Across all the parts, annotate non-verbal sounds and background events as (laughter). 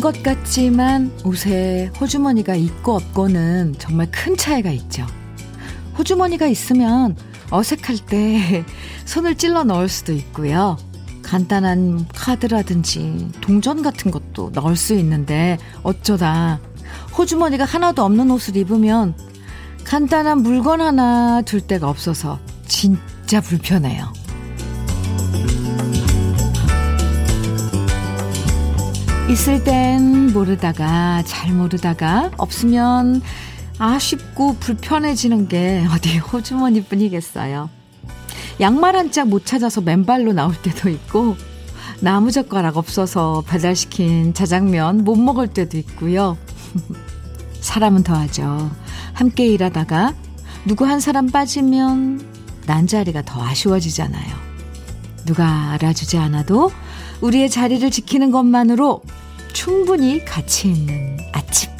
것 같지만 옷에 호주머니가 있고 없고는 정말 큰 차이가 있죠. 호주머니가 있으면 어색할 때 (laughs) 손을 찔러 넣을 수도 있고요. 간단한 카드라든지 동전 같은 것도 넣을 수 있는데 어쩌다 호주머니가 하나도 없는 옷을 입으면 간단한 물건 하나 둘 데가 없어서 진짜 불편해요. 있을 땐 모르다가 잘 모르다가 없으면 아쉽고 불편해지는 게 어디 호주머니 뿐이겠어요. 양말 한 짝 못 찾아서 맨발로 나올 때도 있고 나무젓가락 없어서 배달시킨 자장면 못 먹을 때도 있고요. (laughs) 사람은 더하죠. 함께 일하다가 누구 한 사람 빠지면 난 자리가 더 아쉬워지잖아요. 누가 알아주지 않아도 우리의 자리를 지키는 것만으로 충분히 가치 있는 아침.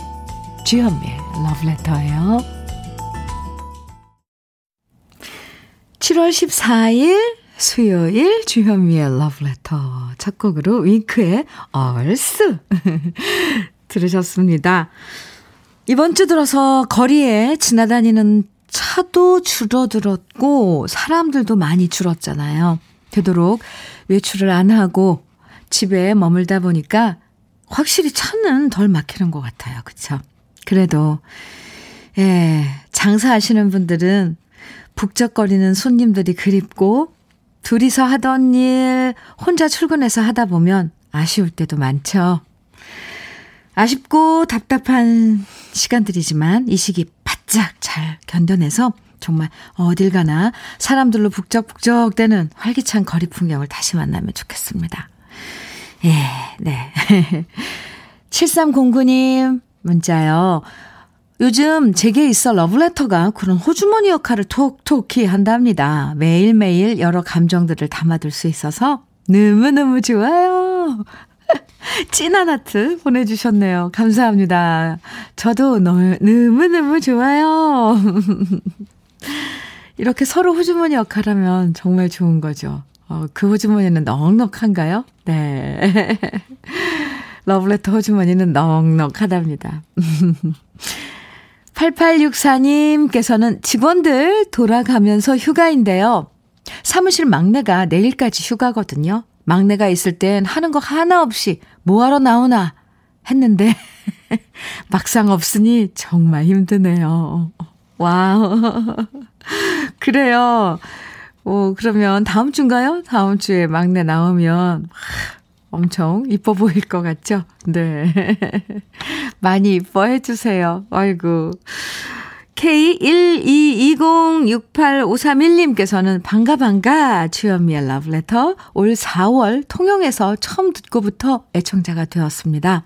주현미의 러브레터예요. 7월 14일 수요일 주현미의 러브레터 첫 곡으로 윙크의 얼스 (laughs) 들으셨습니다. 이번 주 들어서 거리에 지나다니는 차도 줄어들었고 사람들도 많이 줄었잖아요. 되도록 외출을 안 하고 집에 머물다 보니까 확실히 차는 덜 막히는 것 같아요. 그쵸? 그래도, 예, 장사하시는 분들은 북적거리는 손님들이 그립고, 둘이서 하던 일 혼자 출근해서 하다 보면 아쉬울 때도 많죠. 아쉽고 답답한 시간들이지만 이 시기 바짝 잘 견뎌내서 정말 어딜 가나 사람들로 북적북적 대는 활기찬 거리 풍경을 다시 만나면 좋겠습니다. 예, 네. (laughs) 7309님 문자요. 요즘 제게 있어 러브레터가 그런 호주머니 역할을 톡톡히 한답니다. 매일매일 여러 감정들을 담아둘 수 있어서 너무너무 좋아요. (laughs) 찐한 하트 보내주셨네요. 감사합니다. 저도 너무, 너무너무 좋아요. (laughs) 이렇게 서로 호주머니 역할하면 정말 좋은 거죠. 어, 그 호주머니는 넉넉한가요? 네. (laughs) 러브레터 호주머니는 넉넉하답니다. (laughs) 8864님께서는 직원들 돌아가면서 휴가인데요. 사무실 막내가 내일까지 휴가거든요. 막내가 있을 땐 하는 거 하나 없이 뭐하러 나오나 했는데 (laughs) 막상 없으니 정말 힘드네요. wow. 그래요. 오, 그러면 다음 주인가요? 다음 주에 막내 나오면 엄청 이뻐 보일 것 같죠? 네. (laughs) 많이 이뻐해 주세요. 아이고. K122068531님께서는 반가 반가 주현미의 러브레터 올 4월 통영에서 처음 듣고부터 애청자가 되었습니다.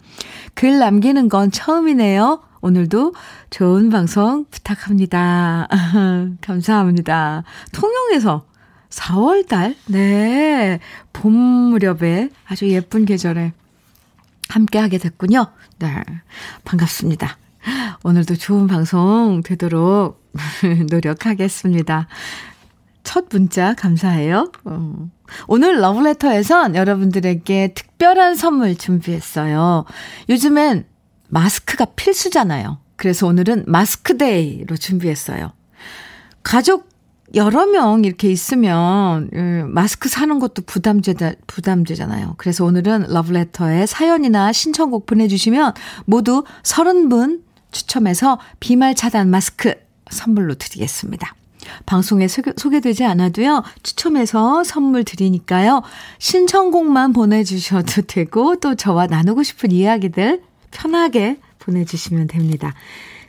글 남기는 건 처음이네요. 오늘도 좋은 방송 부탁합니다. (laughs) 감사합니다. 통영에서 4월달, 네, 봄 무렵에 아주 예쁜 계절에 함께 하게 됐군요. 네, 반갑습니다. 오늘도 좋은 방송 되도록 (laughs) 노력하겠습니다. 첫 문자 감사해요. 어. 오늘 러브레터에선 여러분들에게 특별한 선물 준비했어요. 요즘엔 마스크가 필수잖아요. 그래서 오늘은 마스크데이로 준비했어요. 가족 여러 명 이렇게 있으면 음, 마스크 사는 것도 부담되다 부담되잖아요. 그래서 오늘은 러브레터에 사연이나 신청곡 보내주시면 모두 30분 추첨해서 비말 차단 마스크 선물로 드리겠습니다. 방송에 소개, 되지 않아도요, 추첨해서 선물 드리니까요, 신청곡만 보내주셔도 (laughs) 되고, 또 저와 나누고 싶은 이야기들 편하게 보내주시면 됩니다.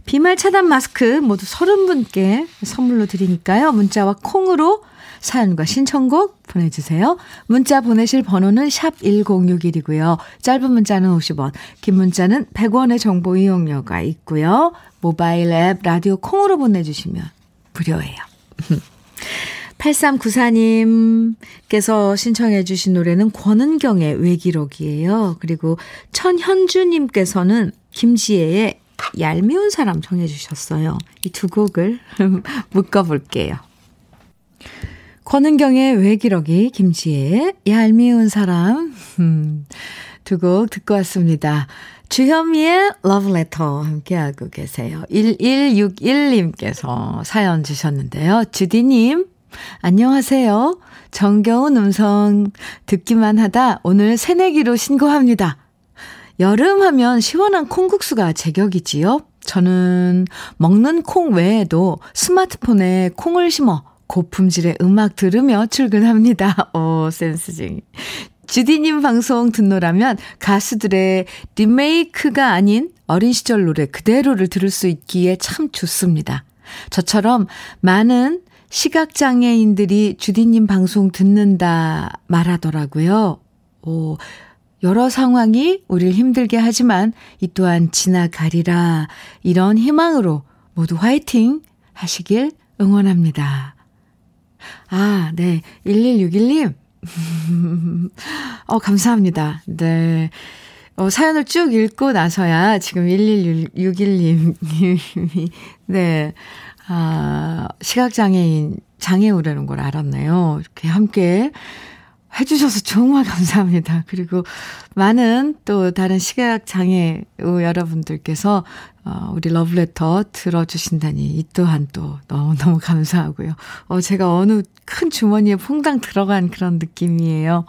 비말 차단 마스크 모두 30분께 선물로 드리니까요, 문자와 콩으로 사연과 신청곡 보내주세요. 문자 보내실 번호는 샵 1061이고요. 짧은 문자는 50원, 긴 문자는 100원의 정보 이용료가 있고요. 모바일 앱 라디오 콩으로 보내주시면 무료예요. (laughs) 8394님께서 신청해 주신 노래는 권은경의 외기록이에요. 그리고 천현주님께서는 김지혜의 얄미운 사람 정해 주셨어요. 이 두 곡을 (laughs) 묶어볼게요. 권은경의 외기러기, 김지혜의 얄미운 사람, 음, 두곡 듣고 왔습니다. 주현미의 러브레터 함께하고 계세요. 1161님께서 사연 주셨는데요. 주디님, 안녕하세요. 정겨운 음성 듣기만 하다 오늘 새내기로 신고합니다. 여름 하면 시원한 콩국수가 제격이지요. 저는 먹는 콩 외에도 스마트폰에 콩을 심어 고품질의 음악 들으며 출근합니다. 오, 센스쟁이. 주디님 방송 듣노라면 가수들의 리메이크가 아닌 어린 시절 노래 그대로를 들을 수 있기에 참 좋습니다. 저처럼 많은 시각장애인들이 주디님 방송 듣는다 말하더라고요. 오, 여러 상황이 우리를 힘들게 하지만 이 또한 지나가리라 이런 희망으로 모두 화이팅 하시길 응원합니다. 아, 네. 1161님. (laughs) 어, 감사합니다. 네. 어, 사연을 쭉 읽고 나서야 지금 1161님이, 네. 아, 시각장애인, 장애우라는 걸 알았네요. 이렇게 함께 해주셔서 정말 감사합니다. 그리고 많은 또 다른 시각장애 여러분들께서 어, 우리 러브레터 들어주신다니 이 또한 또 너무너무 감사하고요. 어, 제가 어느 큰 주머니에 퐁당 들어간 그런 느낌이에요.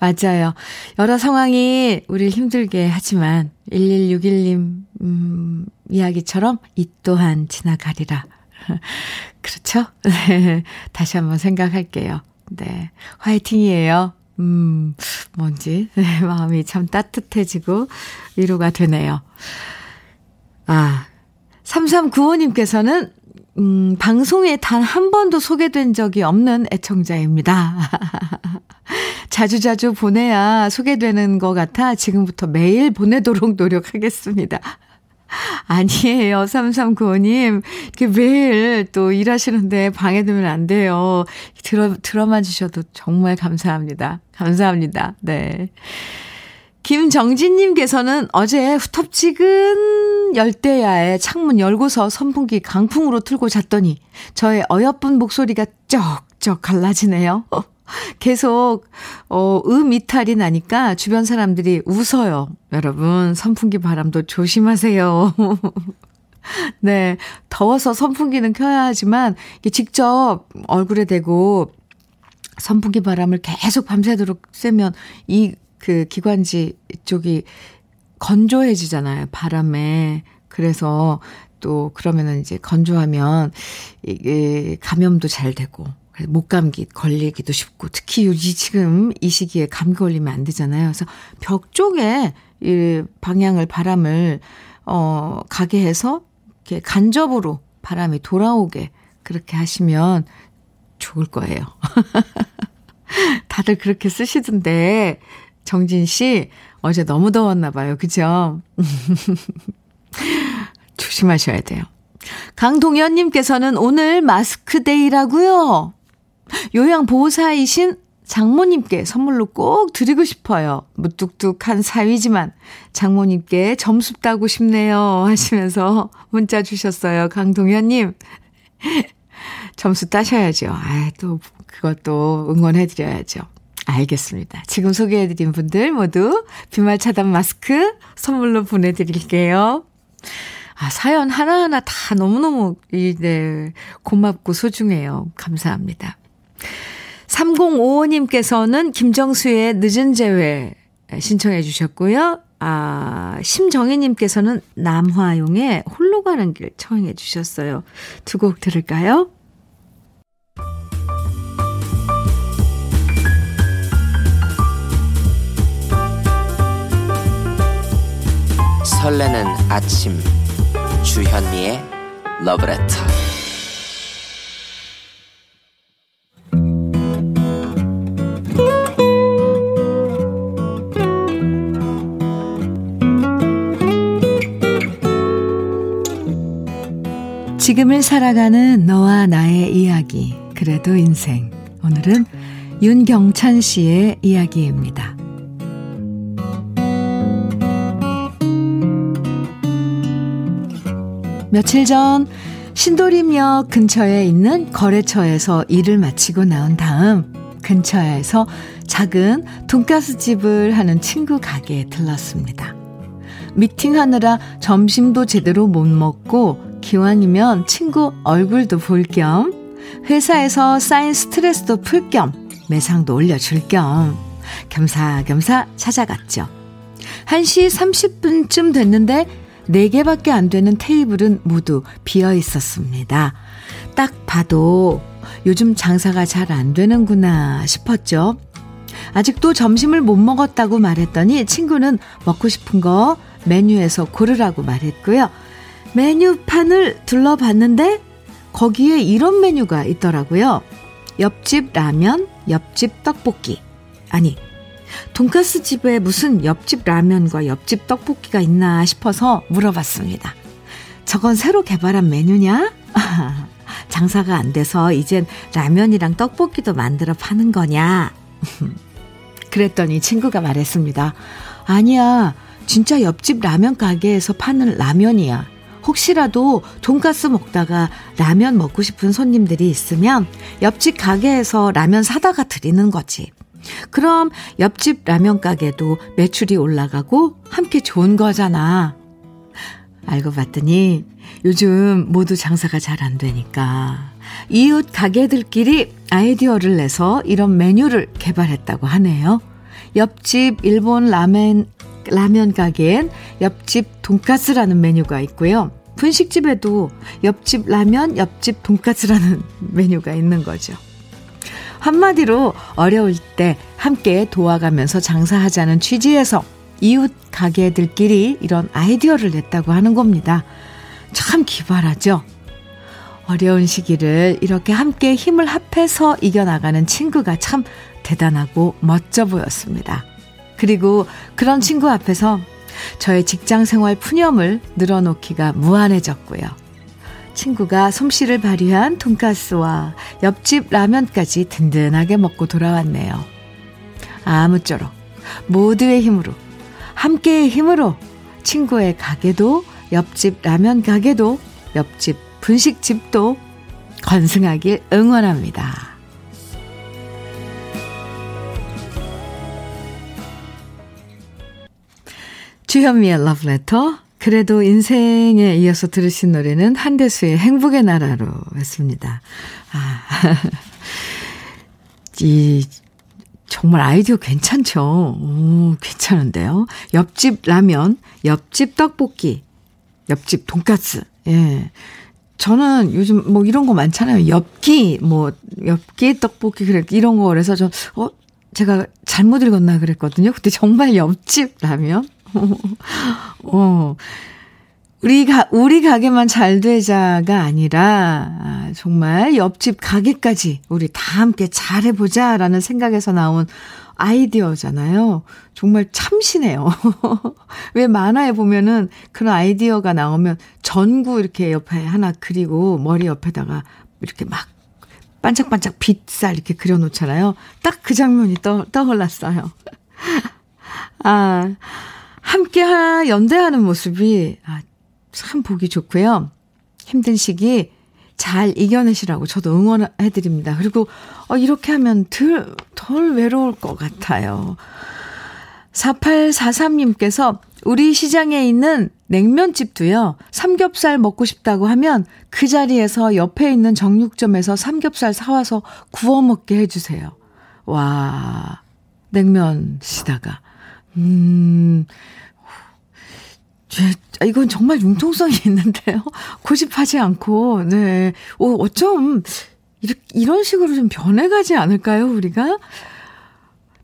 맞아요. 여러 상황이 우리 힘들게 하지만 1161님 음, 이야기처럼 이 또한 지나가리라. (laughs) 그렇죠? (laughs) 네. 다시 한번 생각할게요. 네. 화이팅이에요. 음, 뭔지, (laughs) 네, 마음이 참 따뜻해지고 위로가 되네요. 아, 3395님께서는, 음, 방송에 단 한 번도 소개된 적이 없는 애청자입니다. (laughs) 자주자주 보내야 소개되는 것 같아 지금부터 매일 보내도록 노력하겠습니다. (laughs) 아니에요. 3395님. 이렇게 매일 또 일하시는데 방해되면 안 돼요. 들어, 들어만 주셔도 정말 감사합니다. 감사합니다. 네. 김정진님께서는 어제 후텁지근 열대야에 창문 열고서 선풍기 강풍으로 틀고 잤더니 저의 어여쁜 목소리가 쩍쩍 갈라지네요. (laughs) 계속, 어, 음 이탈이 나니까 주변 사람들이 웃어요. 여러분, 선풍기 바람도 조심하세요. (laughs) 네. 더워서 선풍기는 켜야 하지만, 직접 얼굴에 대고 선풍기 바람을 계속 밤새도록 쐬면 이 그 기관지 쪽이 건조해지잖아요. 바람에. 그래서 또 그러면은 이제 건조하면 이게 감염도 잘 되고 목 감기 걸리기도 쉽고 특히 이 지금 이 시기에 감기 걸리면 안 되잖아요. 그래서 벽 쪽에 이 방향을 바람을 어 가게 해서 이렇게 간접으로 바람이 돌아오게 그렇게 하시면 좋을 거예요. (laughs) 다들 그렇게 쓰시던데 정진 씨 어제 너무 더웠나 봐요. 그죠? (laughs) 조심하셔야 돼요. 강동현 님께서는 오늘 마스크데이라고요. 요양보호사이신 장모님께 선물로 꼭 드리고 싶어요. 무뚝뚝한 사위지만 장모님께 점수 따고 싶네요. 하시면서 문자 주셨어요. 강동현님. 점수 따셔야죠. 아, 또, 그것도 응원해드려야죠. 알겠습니다. 지금 소개해드린 분들 모두 비말 차단 마스크 선물로 보내드릴게요. 아, 사연 하나하나 다 너무너무, 네, 고맙고 소중해요. 감사합니다. 3055님께서는 김정수의 늦은 재회 신청해 주셨고요. 아, 심정희님께서는 남화용의 홀로 가는 길 청해 주셨어요. 두 곡 들을까요? 설레는 아침 주현미의 러브레터 지금을 살아가는 너와 나의 이야기, 그래도 인생. 오늘은 윤경찬 씨의 이야기입니다. 며칠 전 신도림역 근처에 있는 거래처에서 일을 마치고 나온 다음 근처에서 작은 돈가스 집을 하는 친구 가게에 들렀습니다. 미팅하느라 점심도 제대로 못 먹고 기왕이면 친구 얼굴도 볼 겸 회사에서 쌓인 스트레스도 풀 겸 매상도 올려줄 겸 겸사겸사 찾아갔죠. 1시 30분쯤 됐는데 4개밖에 안 되는 테이블은 모두 비어 있었습니다. 딱 봐도 요즘 장사가 잘 안 되는구나 싶었죠. 아직도 점심을 못 먹었다고 말했더니 친구는 먹고 싶은 거 메뉴에서 고르라고 말했고요. 메뉴판을 둘러봤는데 거기에 이런 메뉴가 있더라고요. 옆집 라면, 옆집 떡볶이. 아니, 돈가스 집에 무슨 옆집 라면과 옆집 떡볶이가 있나 싶어서 물어봤습니다. 저건 새로 개발한 메뉴냐? (laughs) 장사가 안 돼서 이젠 라면이랑 떡볶이도 만들어 파는 거냐? (laughs) 그랬더니 친구가 말했습니다. 아니야, 진짜 옆집 라면 가게에서 파는 라면이야. 혹시라도 돈가스 먹다가 라면 먹고 싶은 손님들이 있으면 옆집 가게에서 라면 사다가 드리는 거지. 그럼 옆집 라면 가게도 매출이 올라가고 함께 좋은 거잖아. 알고 봤더니 요즘 모두 장사가 잘 안 되니까 이웃 가게들끼리 아이디어를 내서 이런 메뉴를 개발했다고 하네요. 옆집 일본 라멘 라면 가게엔 옆집 돈가스라는 메뉴가 있고요. 분식집에도 옆집 라면, 옆집 돈가스라는 (laughs) 메뉴가 있는 거죠. 한마디로 어려울 때 함께 도와가면서 장사하자는 취지에서 이웃 가게들끼리 이런 아이디어를 냈다고 하는 겁니다. 참 기발하죠? 어려운 시기를 이렇게 함께 힘을 합해서 이겨나가는 친구가 참 대단하고 멋져 보였습니다. 그리고 그런 친구 앞에서 저의 직장 생활 푸념을 늘어놓기가 무한해졌고요. 친구가 솜씨를 발휘한 돈가스와 옆집 라면까지 든든하게 먹고 돌아왔네요. 아무쪼록 모두의 힘으로 함께의 힘으로 친구의 가게도 옆집 라면 가게도 옆집 분식집도 건승하길 응원합니다. 주현미의 러브레터 그래도 인생에 이어서 들으신 노래는 한대수의 행복의 나라로 했습니다. 아, (laughs) 이, 정말 아이디어 괜찮죠? 오, 괜찮은데요? 옆집 라면, 옆집 떡볶이, 옆집 돈까스. 예. 저는 요즘 뭐 이런 거 많잖아요. 엽기, 뭐, 엽기 떡볶이, 그래, 이런 거. 그래서 저, 어, 제가 잘못 읽었나 그랬거든요. 근데 정말 옆집 라면? (laughs) 어. 우리 가, 우리 가게만 잘 되자가 아니라, 아, 정말 옆집 가게까지 우리 다 함께 잘해보자 라는 생각에서 나온 아이디어잖아요. 정말 참신해요. (laughs) 왜 만화에 보면은 그런 아이디어가 나오면 전구 이렇게 옆에 하나 그리고 머리 옆에다가 이렇게 막 반짝반짝 빛살 이렇게 그려놓잖아요. 딱 그 장면이 떠, 떠올랐어요. (laughs) 아, 함께 연대하는 모습이 아, 참 보기 좋고요. 힘든 시기 잘 이겨내시라고 저도 응원해드립니다. 그리고 어, 이렇게 하면 덜, 덜 외로울 것 같아요. 4843님께서 우리 시장에 있는 냉면집도요, 삼겹살 먹고 싶다고 하면 그 자리에서 옆에 있는 정육점에서 삼겹살 사와서 구워 먹게 해주세요. 와, 냉면 시다가. 음, 이건 정말 융통성이 있는데요. (laughs) 고집하지 않고, 네. 오, 어쩜, 이런 식으로 좀 변해가지 않을까요, 우리가?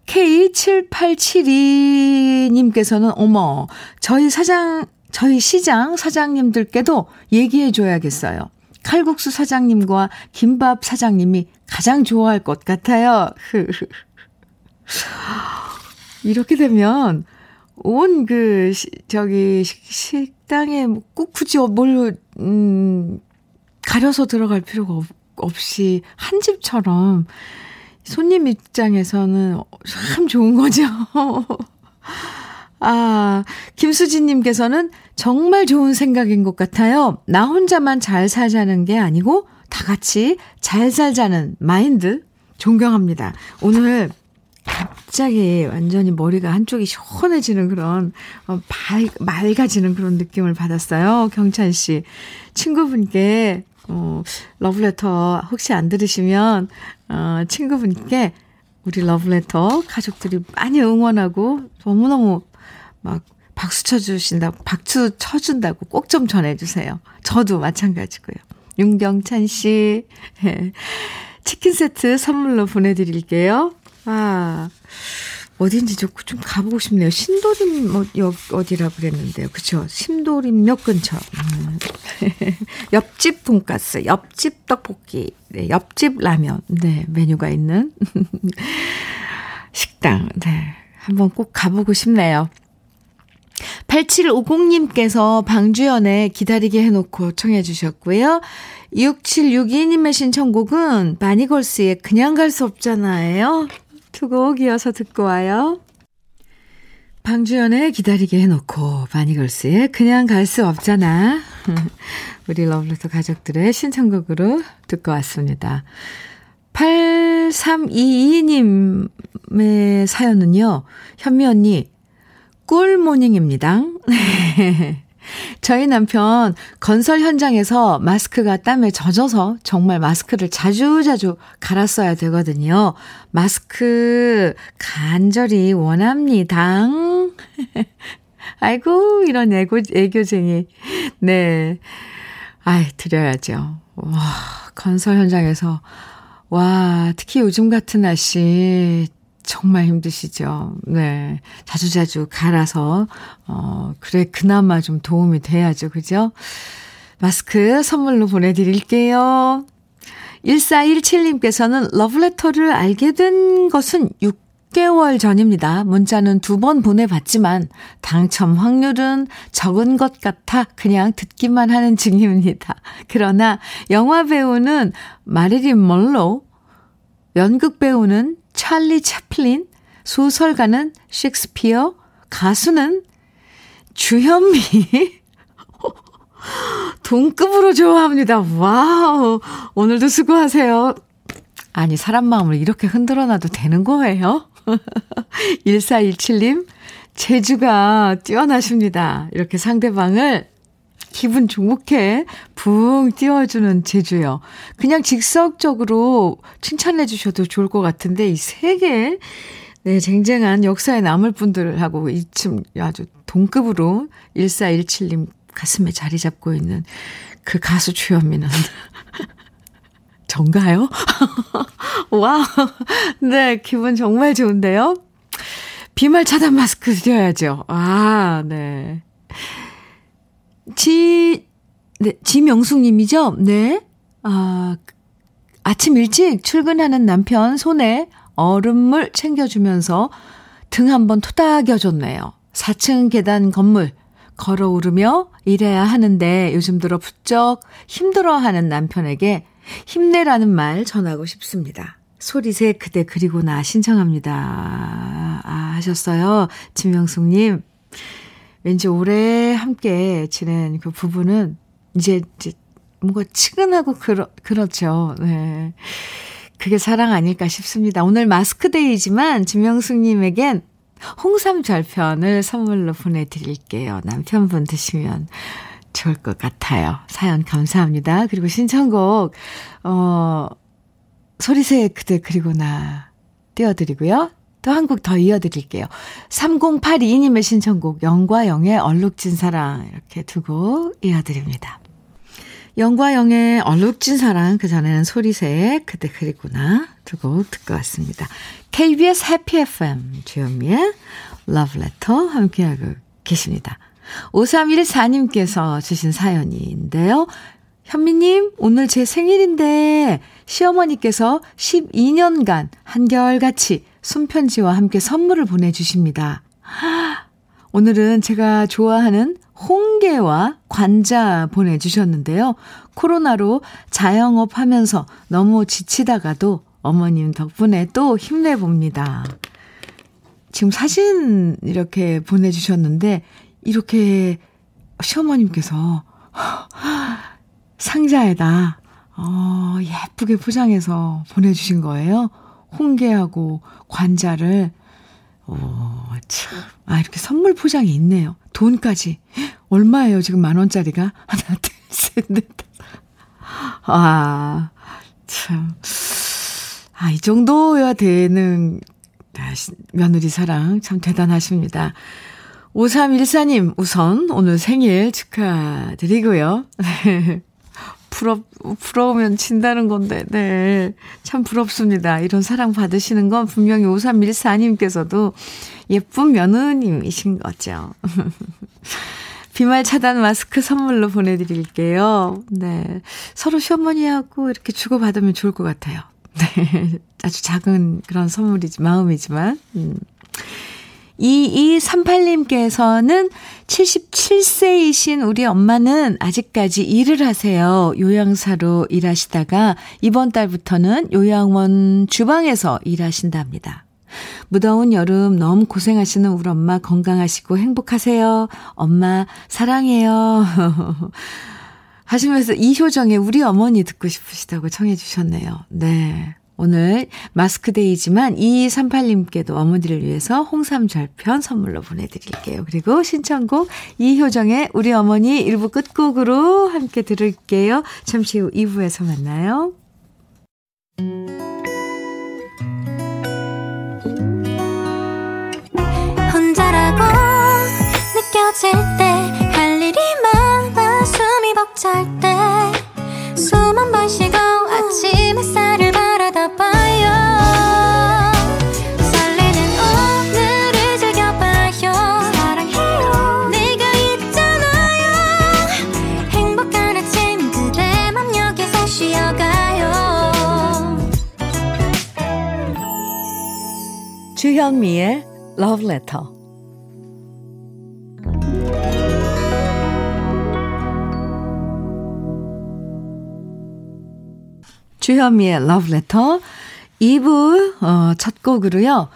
K7872님께서는, 어머, 저희 사장, 저희 시장 사장님들께도 얘기해줘야겠어요. 칼국수 사장님과 김밥 사장님이 가장 좋아할 것 같아요. 이렇게 되면 온 그, 저기, 식당에 꼭 굳이 뭘, 음, 가려서 들어갈 필요가 없, 없이 한 집처럼 손님 입장에서는 참 좋은 거죠. (laughs) 아, 김수진님께서는 정말 좋은 생각인 것 같아요. 나 혼자만 잘 살자는 게 아니고 다 같이 잘 살자는 마인드 존경합니다. 오늘 갑자기 완전히 머리가 한쪽이 시원해지는 그런, 어, 발, 맑아지는 그런 느낌을 받았어요. 경찬 씨. 친구분께, 어, 러브레터 혹시 안 들으시면, 어, 친구분께 우리 러브레터 가족들이 많이 응원하고 너무너무 막 박수 쳐주신다고, 박수 쳐준다고 꼭 좀 전해주세요. 저도 마찬가지고요. 윤경찬 씨. (laughs) 치킨 세트 선물로 보내드릴게요. 아, 어딘지 좀, 좀 가보고 싶네요. 신도림 뭐, 역 어디라 그랬는데요. 그쵸? 신도림역 근처. 음. (laughs) 옆집 돈가스, 옆집 떡볶이, 네, 옆집 라면, 네, 메뉴가 있는 (laughs) 식당, 네. 한번 꼭 가보고 싶네요. 8750님께서 방주연의 기다리게 해놓고 청해 주셨고요. 6762님의 신청곡은 바니걸스의 그냥 갈 수 없잖아요. 두 곡 이어서 듣고 와요. 방주연의 기다리게 해놓고 바니걸스의 그냥 갈 수 없잖아. (laughs) 우리 러블레터 가족들의 신청곡으로 듣고 왔습니다. 8322님의 사연은요. 현미 언니 꿀모닝입니다. (laughs) 저희 남편 건설 현장에서 마스크가 땀에 젖어서 정말 마스크를 자주 자주 갈았어야 되거든요. 마스크 간절히 원합니다. (laughs) 아이고, 이런 애고, 애교쟁이. 네. 아이, 드려야죠. 와, 건설 현장에서. 와, 특히 요즘 같은 날씨 정말 힘드시죠. 네. 자주자주 갈아서, 어, 그래, 그나마 좀 도움이 돼야죠. 그죠? 마스크 선물로 보내드릴게요. 1417님께서는 러브레터를 알게 된 것은 6개월 전입니다. 문자는 두 번 보내봤지만 당첨 확률은 적은 것 같아 그냥 듣기만 하는 중입니다. 그러나 영화 배우는 마릴린 먼로, 연극 배우는 찰리 채플린, 소설가는 셰익스피어, 가수는 주현미. (laughs) 동급으로 좋아합니다. wow. 오늘도 수고하세요. 아니, 사람 마음을 이렇게 흔들어 놔도 되는 거예요? (laughs) 1417님, 재주가 뛰어나십니다. 이렇게 상대방을 기분 좋게 붕 띄워주는 제주요. 그냥 직접적으로 칭찬해 주셔도 좋을 것 같은데 이 세계 네, 쟁쟁한 역사에 남을 분들하고 이쯤 아주 동급으로 1417님 가슴에 자리 잡고 있는 그 가수 주현미는 (laughs) 전가요? (laughs) 와, 네, 기분 정말 좋은데요? 비말 차단 마스크 드려야죠. 아, 네. 지, 네, 지명숙 님이죠? 네. 아, 아침 일찍 출근하는 남편 손에 얼음물 챙겨주면서 등 한번 토닥여줬네요. 4층 계단 건물 걸어 오르며 일해야 하는데 요즘 들어 부쩍 힘들어하는 남편에게 힘내라는 말 전하고 싶습니다. 소리새 그대 그리고 나 신청합니다. 아, 하셨어요. 진명숙님. 왠지 오래 함께 지낸 그 부부는 이제, 이제 뭔가 치근하고 그렇, 그렇죠. 네. 그게 사랑 아닐까 싶습니다. 오늘 마스크데이지만 지명숙님에겐 홍삼 절편을 선물로 보내드릴게요. 남편분 드시면 좋을 것 같아요. 사연 감사합니다. 그리고 신청곡, 어, 소리새 그대 그리고 나 띄워드리고요. 또 한 곡 더 이어드릴게요. 3082님의 신청곡 영과 영의 얼룩진 사랑 이렇게 두고 이어드립니다. 영과 영의 얼룩진 사랑 그 전에는 소리새 그대 그리구나 두고 듣고 왔습니다. KBS 해피 FM 주현미의 러브레터 함께하고 계십니다. 5314님께서 주신 사연인데요. 현미님, 오늘 제 생일인데 시어머니께서 12년간 한결같이 손편지와 함께 선물을 보내주십니다. 오늘은 제가 좋아하는 홍게와 관자 보내주셨는데요. 코로나로 자영업 하면서 너무 지치다가도 어머님 덕분에 또 힘내봅니다. 지금 사진 이렇게 보내주셨는데, 이렇게 시어머님께서 상자에다, 어, 예쁘게 포장해서 보내주신 거예요. 홍게하고 관자를 어, 참. 아, 이렇게 선물 포장이 있네요. 돈까지. 얼마예요, 지금 만 원짜리가? (laughs) 하나, 둘, 셋, 넷. 아, 참. 아, 이 정도야 되는 며느리 사랑 참 대단하십니다. 5314님, 우선 오늘 생일 축하드리고요. (laughs) 부럽, 부러우면 진다는 건데, 네. 참 부럽습니다. 이런 사랑 받으시는 건 분명히 5314님께서도 예쁜 며느님이신 거죠. (laughs) 비말 차단 마스크 선물로 보내드릴게요. 네. 서로 시어머니하고 이렇게 주고받으면 좋을 것 같아요. 네. (laughs) 아주 작은 그런 선물이지, 마음이지만. 음. 2238님께서는 77세이신 우리 엄마는 아직까지 일을 하세요. 요양사로 일하시다가 이번 달부터는 요양원 주방에서 일하신답니다. 무더운 여름 너무 고생하시는 우리 엄마 건강하시고 행복하세요. 엄마 사랑해요. (laughs) 하시면서 이효정의 우리 어머니 듣고 싶으시다고 청해 주셨네요. 네. 오늘 마스크데이지만 2238님께도 어머니를 위해서 홍삼 절편 선물로 보내드릴게요. 그리고 신청곡 이효정의 우리 어머니 1부 끝곡으로 함께 들을게요. 잠시 후 2부에서 만나요. 혼자라고 느껴질 때 할 일이 많아 숨이 벅찰 때숨한번 쉬고 주현미의 Love Letter. 주현미의 Love Letter 2부 어, 첫 곡으로요.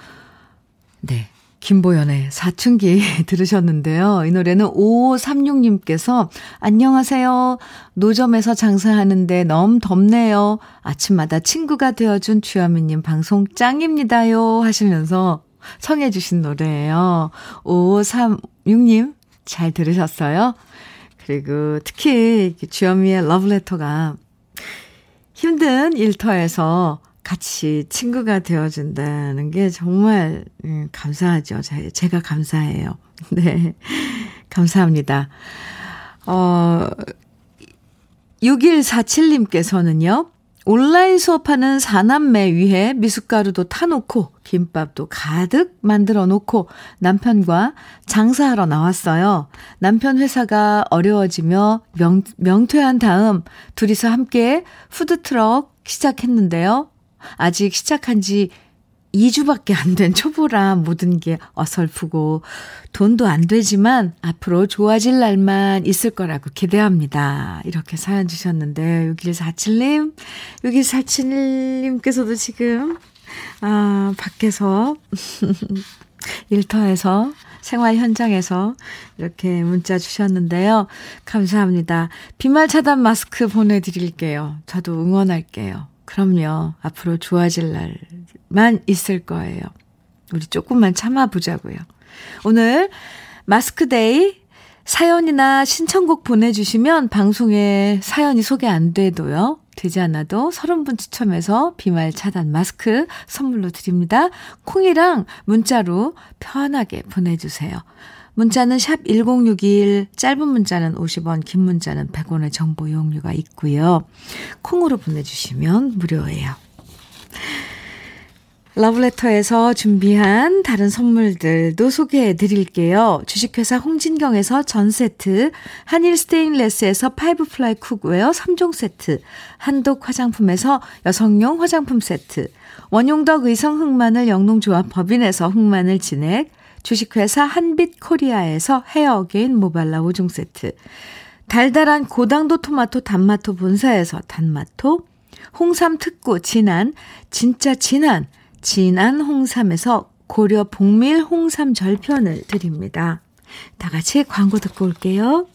네. 김보연의 사춘기 (laughs) 들으셨는데요. 이 노래는 5536님께서 안녕하세요. 노점에서 장사하는데 너무 덥네요. 아침마다 친구가 되어준 주현미님 방송 짱입니다요. 하시면서 청해 주신 노래예요. 5536님 잘 들으셨어요? 그리고 특히 주현미의 러브레터가 힘든 일터에서 같이 친구가 되어준다는 게 정말 음, 감사하죠. 제가 감사해요. (laughs) 네. 감사합니다. 어, 6147님께서는요, 온라인 수업하는 사남매 위해 미숫가루도 타놓고, 김밥도 가득 만들어 놓고, 남편과 장사하러 나왔어요. 남편 회사가 어려워지며 명, 명퇴한 다음, 둘이서 함께 푸드트럭 시작했는데요. 아직 시작한 지 2주밖에 안 된 초보라 모든 게 어설프고 돈도 안 되지만 앞으로 좋아질 날만 있을 거라고 기대합니다. 이렇게 사연 주셨는데 6147님, 6147님께서도 지금 아, 밖에서 (laughs) 일터에서 생활 현장에서 이렇게 문자 주셨는데요. 감사합니다. 비말 차단 마스크 보내드릴게요. 저도 응원할게요. 그럼요. 앞으로 좋아질 날만 있을 거예요. 우리 조금만 참아보자고요. 오늘 마스크데이 사연이나 신청곡 보내주시면 방송에 사연이 소개 안 돼도요. 되지 않아도 30분 추첨해서 비말 차단 마스크 선물로 드립니다. 콩이랑 문자로 편하게 보내주세요. 문자는 샵 1061, 짧은 문자는 50원, 긴 문자는 100원의 정보 이용료가 있고요. 콩으로 보내주시면 무료예요. 러브레터에서 준비한 다른 선물들도 소개해 드릴게요. 주식회사 홍진경에서 전 세트, 한일 스테인레스에서 five ply cookware 3종 세트, 한독 화장품에서 여성용 화장품 세트, 원용덕 의성 흑마늘 영농조합 법인에서 흑마늘 진액, 주식회사 한빛코리아에서 헤어게인 모발라 5종 세트, 달달한 고당도 토마토 단마토 본사에서 단마토, 홍삼 특구 진한, 진짜 진한, 진한 홍삼에서 고려 복밀 홍삼 절편을 드립니다. 다 같이 광고 듣고 올게요.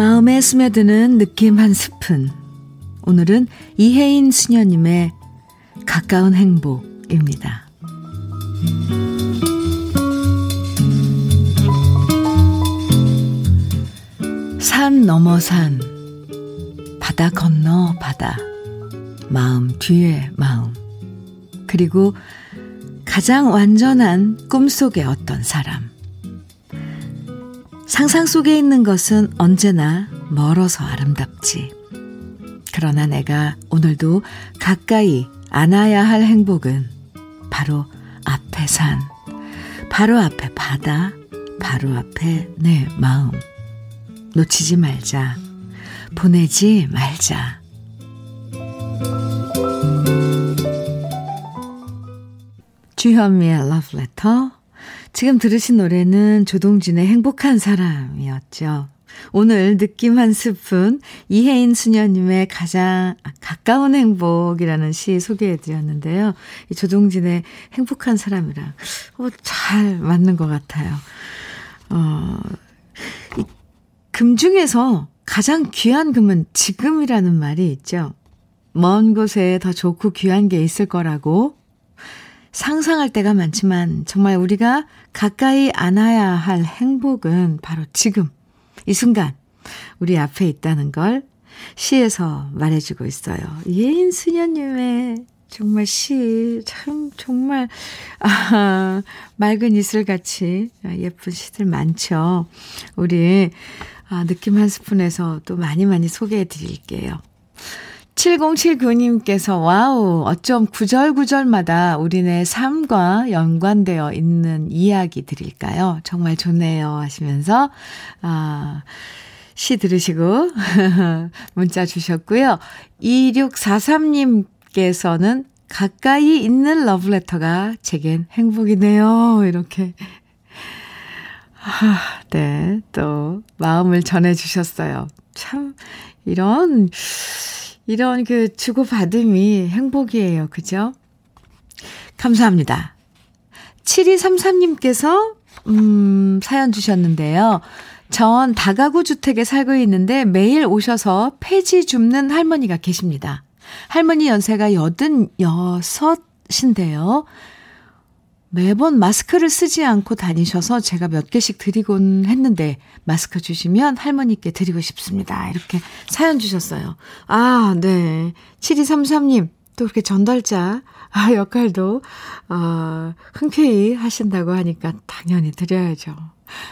마음에 스며드는 느낌 한 스푼. 오늘은 이혜인 수녀님의 가까운 행복입니다. 산 넘어 산, 바다 건너 바다, 마음 뒤에 마음, 그리고 가장 완전한 꿈속의 어떤 사람. 상상 속에 있는 것은 언제나 멀어서 아름답지. 그러나 내가 오늘도 가까이 안아야 할 행복은 바로 앞에 산, 바로 앞에 바다, 바로 앞에 내 마음. 놓치지 말자. 보내지 말자. 주현미의 Love Letter. 지금 들으신 노래는 조동진의 행복한 사람이었죠. 오늘 느낌 한 스푼 이혜인 수녀님의 가장 가까운 행복이라는 시 소개해 드렸는데요. 이 조동진의 행복한 사람이랑 어, 잘 맞는 것 같아요. 어, 금 중에서 가장 귀한 금은 지금이라는 말이 있죠. 먼 곳에 더 좋고 귀한 게 있을 거라고 상상할 때가 많지만 정말 우리가 가까이 안아야 할 행복은 바로 지금, 이 순간, 우리 앞에 있다는 걸 시에서 말해주고 있어요. 예인 수녀님의 정말 시, 참, 정말, 아, 맑은 이슬같이 예쁜 시들 많죠. 우리, 아, 느낌 한 스푼에서 또 많이 많이 소개해 드릴게요. 7079님께서 wow, 어쩜 구절구절마다 우리네 삶과 연관되어 있는 이야기 드릴까요? 정말 좋네요. 하시면서, 아, 시 들으시고, (laughs) 문자 주셨고요. 2643님께서는 가까이 있는 러브레터가 제겐 행복이네요. 이렇게. 아, 네, 또, 마음을 전해주셨어요. 참, 이런, 이런 그 주고받음이 행복이에요. 그죠? 감사합니다. 7233님께서, 음, 사연 주셨는데요. 전 다가구 주택에 살고 있는데 매일 오셔서 폐지 줍는 할머니가 계십니다. 할머니 연세가 86인데요. 매번 마스크를 쓰지 않고 다니셔서 제가 몇 개씩 드리곤 했는데 마스크 주시면 할머니께 드리고 싶습니다. 이렇게 사연 주셨어요. 아, 네. 7233님, 또 그렇게 전달자 아, 역할도, 어, 흔쾌히 하신다고 하니까 당연히 드려야죠.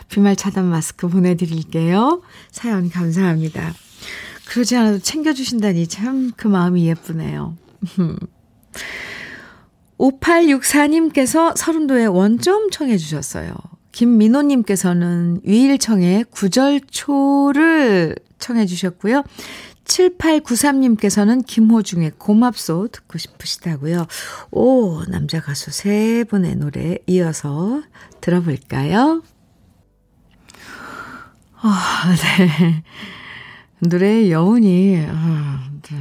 비말 차단 마스크 보내드릴게요. 사연 감사합니다. 그러지 않아도 챙겨주신다니 참 그 마음이 예쁘네요. (laughs) 5864님께서 서른도에 원점 청해 주셨어요. 김민호님께서는 위일청의 구절초를 청해 주셨고요. 7893님께서는 김호중의 고맙소 듣고 싶으시다고요. 오, 남자 가수 세 분의 노래 이어서 들어볼까요? 아, 네. 노래의 여운이, 아, 네.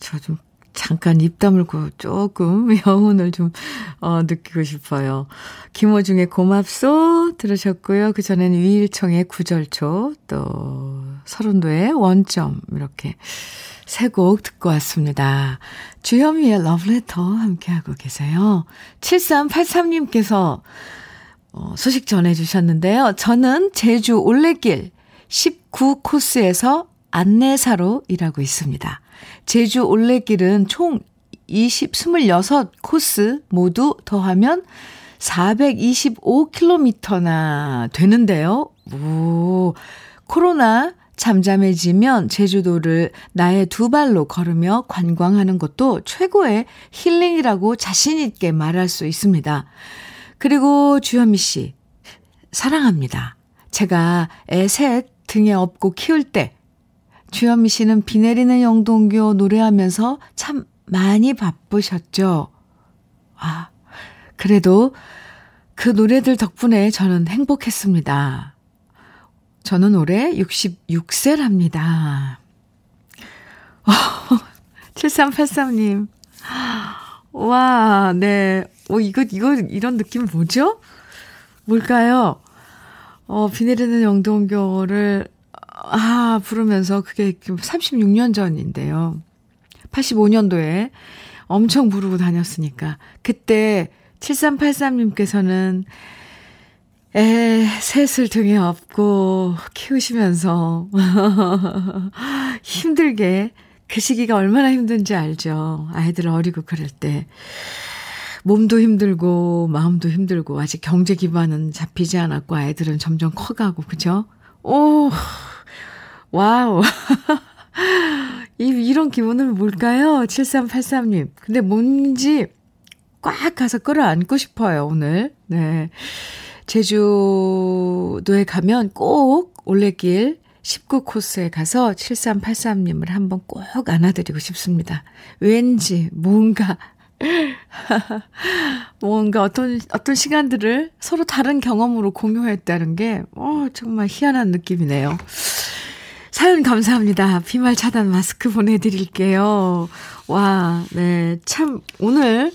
저좀 잠깐 입 다물고 조금 (laughs) 여운을 좀, 어, 느끼고 싶어요. 김호중의 고맙소 들으셨고요. 그 전에는 위일청의 구절초, 또 서른도의 원점, 이렇게 세 곡 듣고 왔습니다. 주현미의 러브레터 함께하고 계세요. 7383님께서 어, 소식 전해주셨는데요. 저는 제주 올레길 19 코스에서 안내사로 일하고 있습니다. 제주 올레길은 총 20, 26코스 모두 더하면 425km나 되는데요. 오, 코로나 잠잠해지면 제주도를 나의 두 발로 걸으며 관광하는 것도 최고의 힐링이라고 자신있게 말할 수 있습니다. 그리고 주현미 씨, 사랑합니다. 제가 애 셋 등에 업고 키울 때 주현미 씨는 비 내리는 영동교 노래하면서 참 많이 바쁘셨죠? 아, 그래도 그 노래들 덕분에 저는 행복했습니다. 저는 올해 66세랍니다. 7383님. (laughs) 와, 네. 어, 이거, 이거, 이런 느낌 뭐죠? 뭘까요? 어, 비 내리는 영동교를 아, 부르면서 그게 36년 전인데요. 85년도에 엄청 부르고 다녔으니까. 그때 7383님께서는 에, 셋을 등에 업고 키우시면서 (laughs) 힘들게 그 시기가 얼마나 힘든지 알죠. 아이들 어리고 그럴 때. 몸도 힘들고 마음도 힘들고 아직 경제 기반은 잡히지 않았고 아이들은 점점 커가고 그죠? 오 wow (laughs) 이 이런 기분은 뭘까요? 7383님. 근데 뭔지 꽉 가서 끌어안고 싶어요, 오늘. 네. 제주도에 가면 꼭 올레길 19 코스에 가서 7383님을 한번 꼭 안아드리고 싶습니다. 왠지 뭔가 (laughs) 뭔가 어떤, 어떤 시간들을 서로 다른 경험으로 공유했다는 게, 어, 정말 희한한 느낌이네요. 사연 감사합니다. 비말 차단 마스크 보내드릴게요. 와, 네. 참, 오늘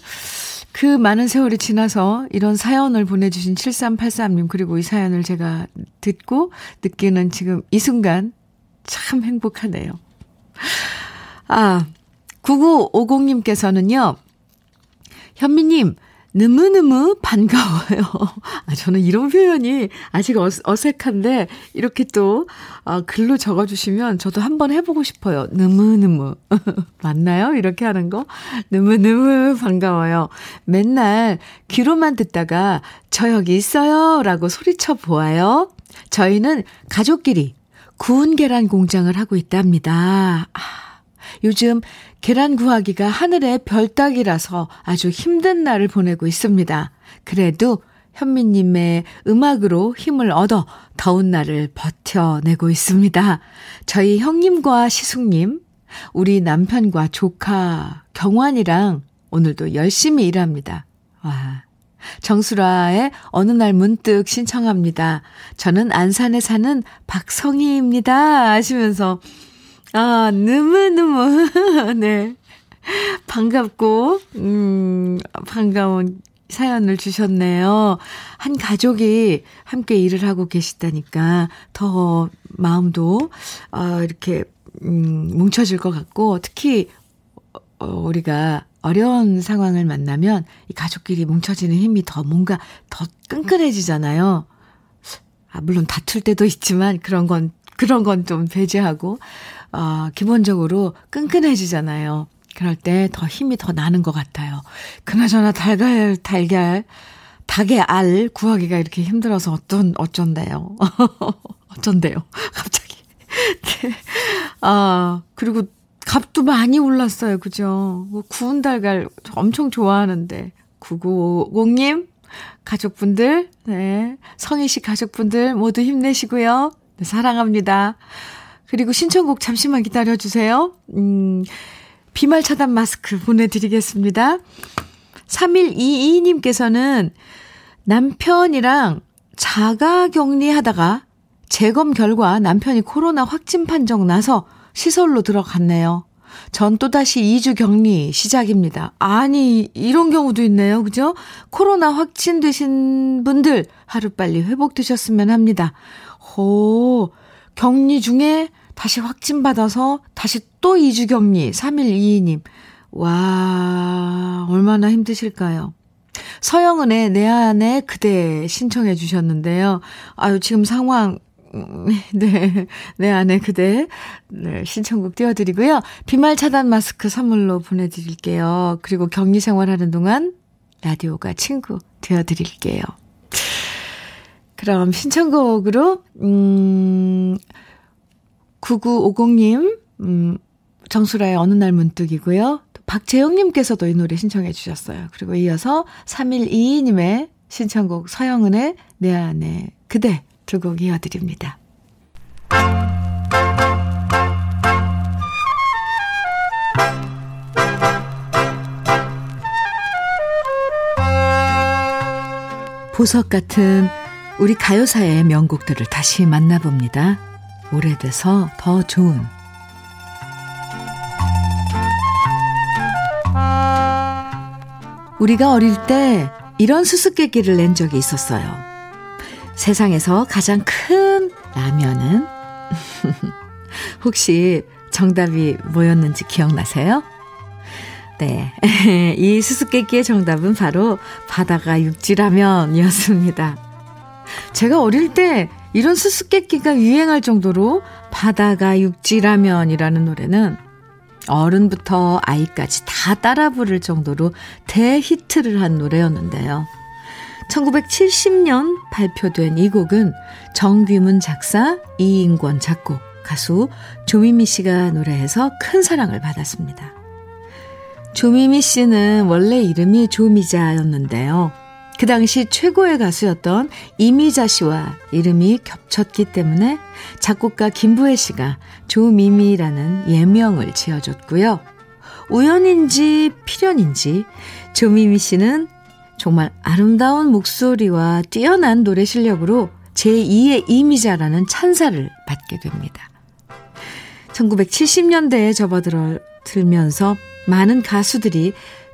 그 많은 세월이 지나서 이런 사연을 보내주신 7383님, 그리고 이 사연을 제가 듣고 느끼는 지금 이 순간 참 행복하네요. 아, 9950님께서는요, 현미님, 느무느무 반가워요. (laughs) 아, 저는 이런 표현이 아직 어색한데, 이렇게 또, 어, 글로 적어주시면 저도 한번 해보고 싶어요. 느무느무. (laughs) 맞나요? 이렇게 하는 거? 느무느무 반가워요. 맨날 귀로만 듣다가, 저 여기 있어요. 라고 소리쳐 보아요. 저희는 가족끼리 구운 계란 공장을 하고 있답니다. 아, 요즘 계란 구하기가 하늘의 별 따기라서 아주 힘든 날을 보내고 있습니다. 그래도 현미님의 음악으로 힘을 얻어 더운 날을 버텨내고 있습니다. 저희 형님과 시숙님, 우리 남편과 조카 경환이랑 오늘도 열심히 일합니다. 와. 정수라의 어느 날 문득 신청합니다. 저는 안산에 사는 박성희입니다. 하시면서 아, 느무느무. (laughs) 네. 반갑고, 음, 반가운 사연을 주셨네요. 한 가족이 함께 일을 하고 계시다니까 더 마음도, 어, 이렇게, 음, 뭉쳐질 것 같고, 특히, 어, 우리가 어려운 상황을 만나면 이 가족끼리 뭉쳐지는 힘이 더 뭔가 더 끈끈해지잖아요. 아, 물론 다툴 때도 있지만 그런 건, 그런 건 좀 배제하고, 어, 기본적으로 끈끈해지잖아요. 그럴 때 더 힘이 더 나는 것 같아요. 그나저나 달걀, 달걀, 닭의 알 구하기가 이렇게 힘들어서 어떤, 어쩐대요. (laughs) 어쩐대요. (laughs) 갑자기. 네. 아, 그리고 값도 많이 올랐어요. 그죠? 뭐 구운 달걀 엄청 좋아하는데. 9950님, 가족분들, 네. 성희 씨 가족분들 모두 힘내시고요. 네, 사랑합니다. 그리고 신청곡 잠시만 기다려주세요. 음, 비말 차단 마스크 보내드리겠습니다. 3122님께서는 남편이랑 자가 격리 하다가 재검 결과 남편이 코로나 확진 판정 나서 시설로 들어갔네요. 전 또다시 2주 격리 시작입니다. 아니, 이런 경우도 있네요. 그죠? 코로나 확진되신 분들 하루빨리 회복되셨으면 합니다. 호, 격리 중에 다시 확진받아서 다시 또 2주 격리, 3122님. 와, 얼마나 힘드실까요? 서영은의 내 안에 그대 신청해 주셨는데요. 아유, 지금 상황, 음, (laughs) 네, 내 안에 그대, 네, 신청곡 띄워드리고요. 비말 차단 마스크 선물로 보내드릴게요. 그리고 격리 생활하는 동안 라디오가 친구 되어드릴게요. 그럼 신청곡으로, 음, 9950님, 음, 정수라의 어느 날 문득이고요. 박재영님께서도 이 노래 신청해 주셨어요. 그리고 이어서 3122님의 신청곡 서영은의 내 안에 그대 두 곡 이어드립니다. 보석 같은 우리 가요사의 명곡들을 다시 만나봅니다. 오래돼서 더 좋은 우리가 어릴 때 이런 수수께끼를 낸 적이 있었어요. 세상에서 가장 큰 라면은 (laughs) 혹시 정답이 뭐였는지 기억나세요? 네. (laughs) 이 수수께끼의 정답은 바로 바다가 육지라면이었습니다. 제가 어릴 때 이런 수수께끼가 유행할 정도로 바다가 육지라면이라는 노래는 어른부터 아이까지 다 따라 부를 정도로 대히트를 한 노래였는데요. 1970년 발표된 이 곡은 정규문 작사, 이인권 작곡, 가수 조미미 씨가 노래해서 큰 사랑을 받았습니다. 조미미 씨는 원래 이름이 조미자였는데요. 그 당시 최고의 가수였던 이미자 씨와 이름이 겹쳤기 때문에 작곡가 김부혜 씨가 조미미라는 예명을 지어줬고요. 우연인지 필연인지 조미미 씨는 정말 아름다운 목소리와 뛰어난 노래 실력으로 제2의 이미자라는 찬사를 받게 됩니다. 1970년대에 접어들면서 많은 가수들이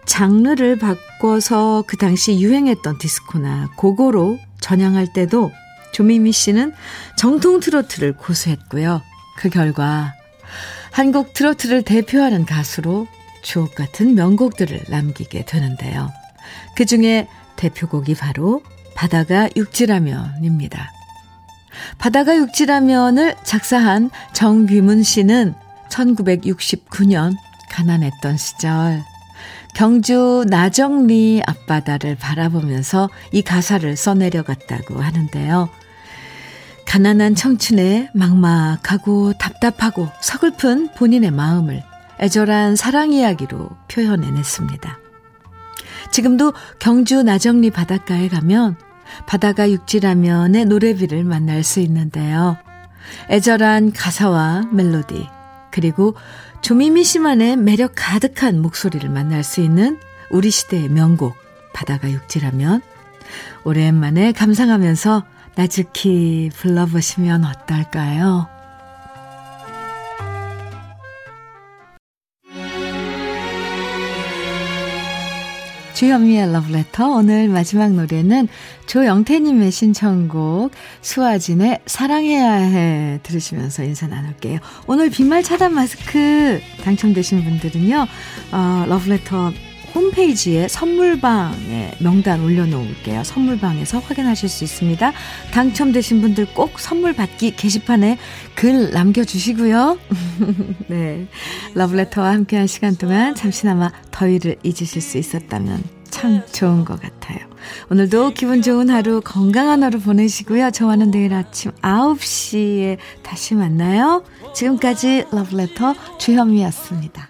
장르를 바꿔서 그 당시 유행했던 디스코나 고고로 전향할 때도 조미미 씨는 정통 트로트를 고수했고요. 그 결과 한국 트로트를 대표하는 가수로 주옥 같은 명곡들을 남기게 되는데요. 그 중에 대표곡이 바로 바다가 육지라면입니다. 바다가 육지라면을 작사한 정규문 씨는 1969년 가난했던 시절 경주 나정리 앞바다를 바라보면서 이 가사를 써내려갔다고 하는데요. 가난한 청춘의 막막하고 답답하고 서글픈 본인의 마음을 애절한 사랑 이야기로 표현해냈습니다. 지금도 경주 나정리 바닷가에 가면 바다가 육지라면의 노래비를 만날 수 있는데요. 애절한 가사와 멜로디, 그리고 조미미 씨만의 매력 가득한 목소리를 만날 수 있는 우리 시대의 명곡, 바다가 육지라면, 오랜만에 감상하면서 나즈키 불러보시면 어떨까요? 주현미의 러브레터 오늘 마지막 노래는 조영태님의 신청곡 수아진의 사랑해야 해 들으시면서 인사 나눌게요. 오늘 빈말 차단 마스크 당첨되신 분들은요. 어, 러브레터 홈페이지에 선물방에 명단 올려놓을게요. 선물방에서 확인하실 수 있습니다. 당첨되신 분들 꼭 선물 받기 게시판에 글 남겨주시고요. (laughs) 네. 러브레터와 함께한 시간 동안 잠시나마 더위를 잊으실 수 있었다면 참 좋은 것 같아요. 오늘도 기분 좋은 하루, 건강한 하루 보내시고요. 저와는 내일 아침 9시에 다시 만나요. 지금까지 러브레터 주현미였습니다.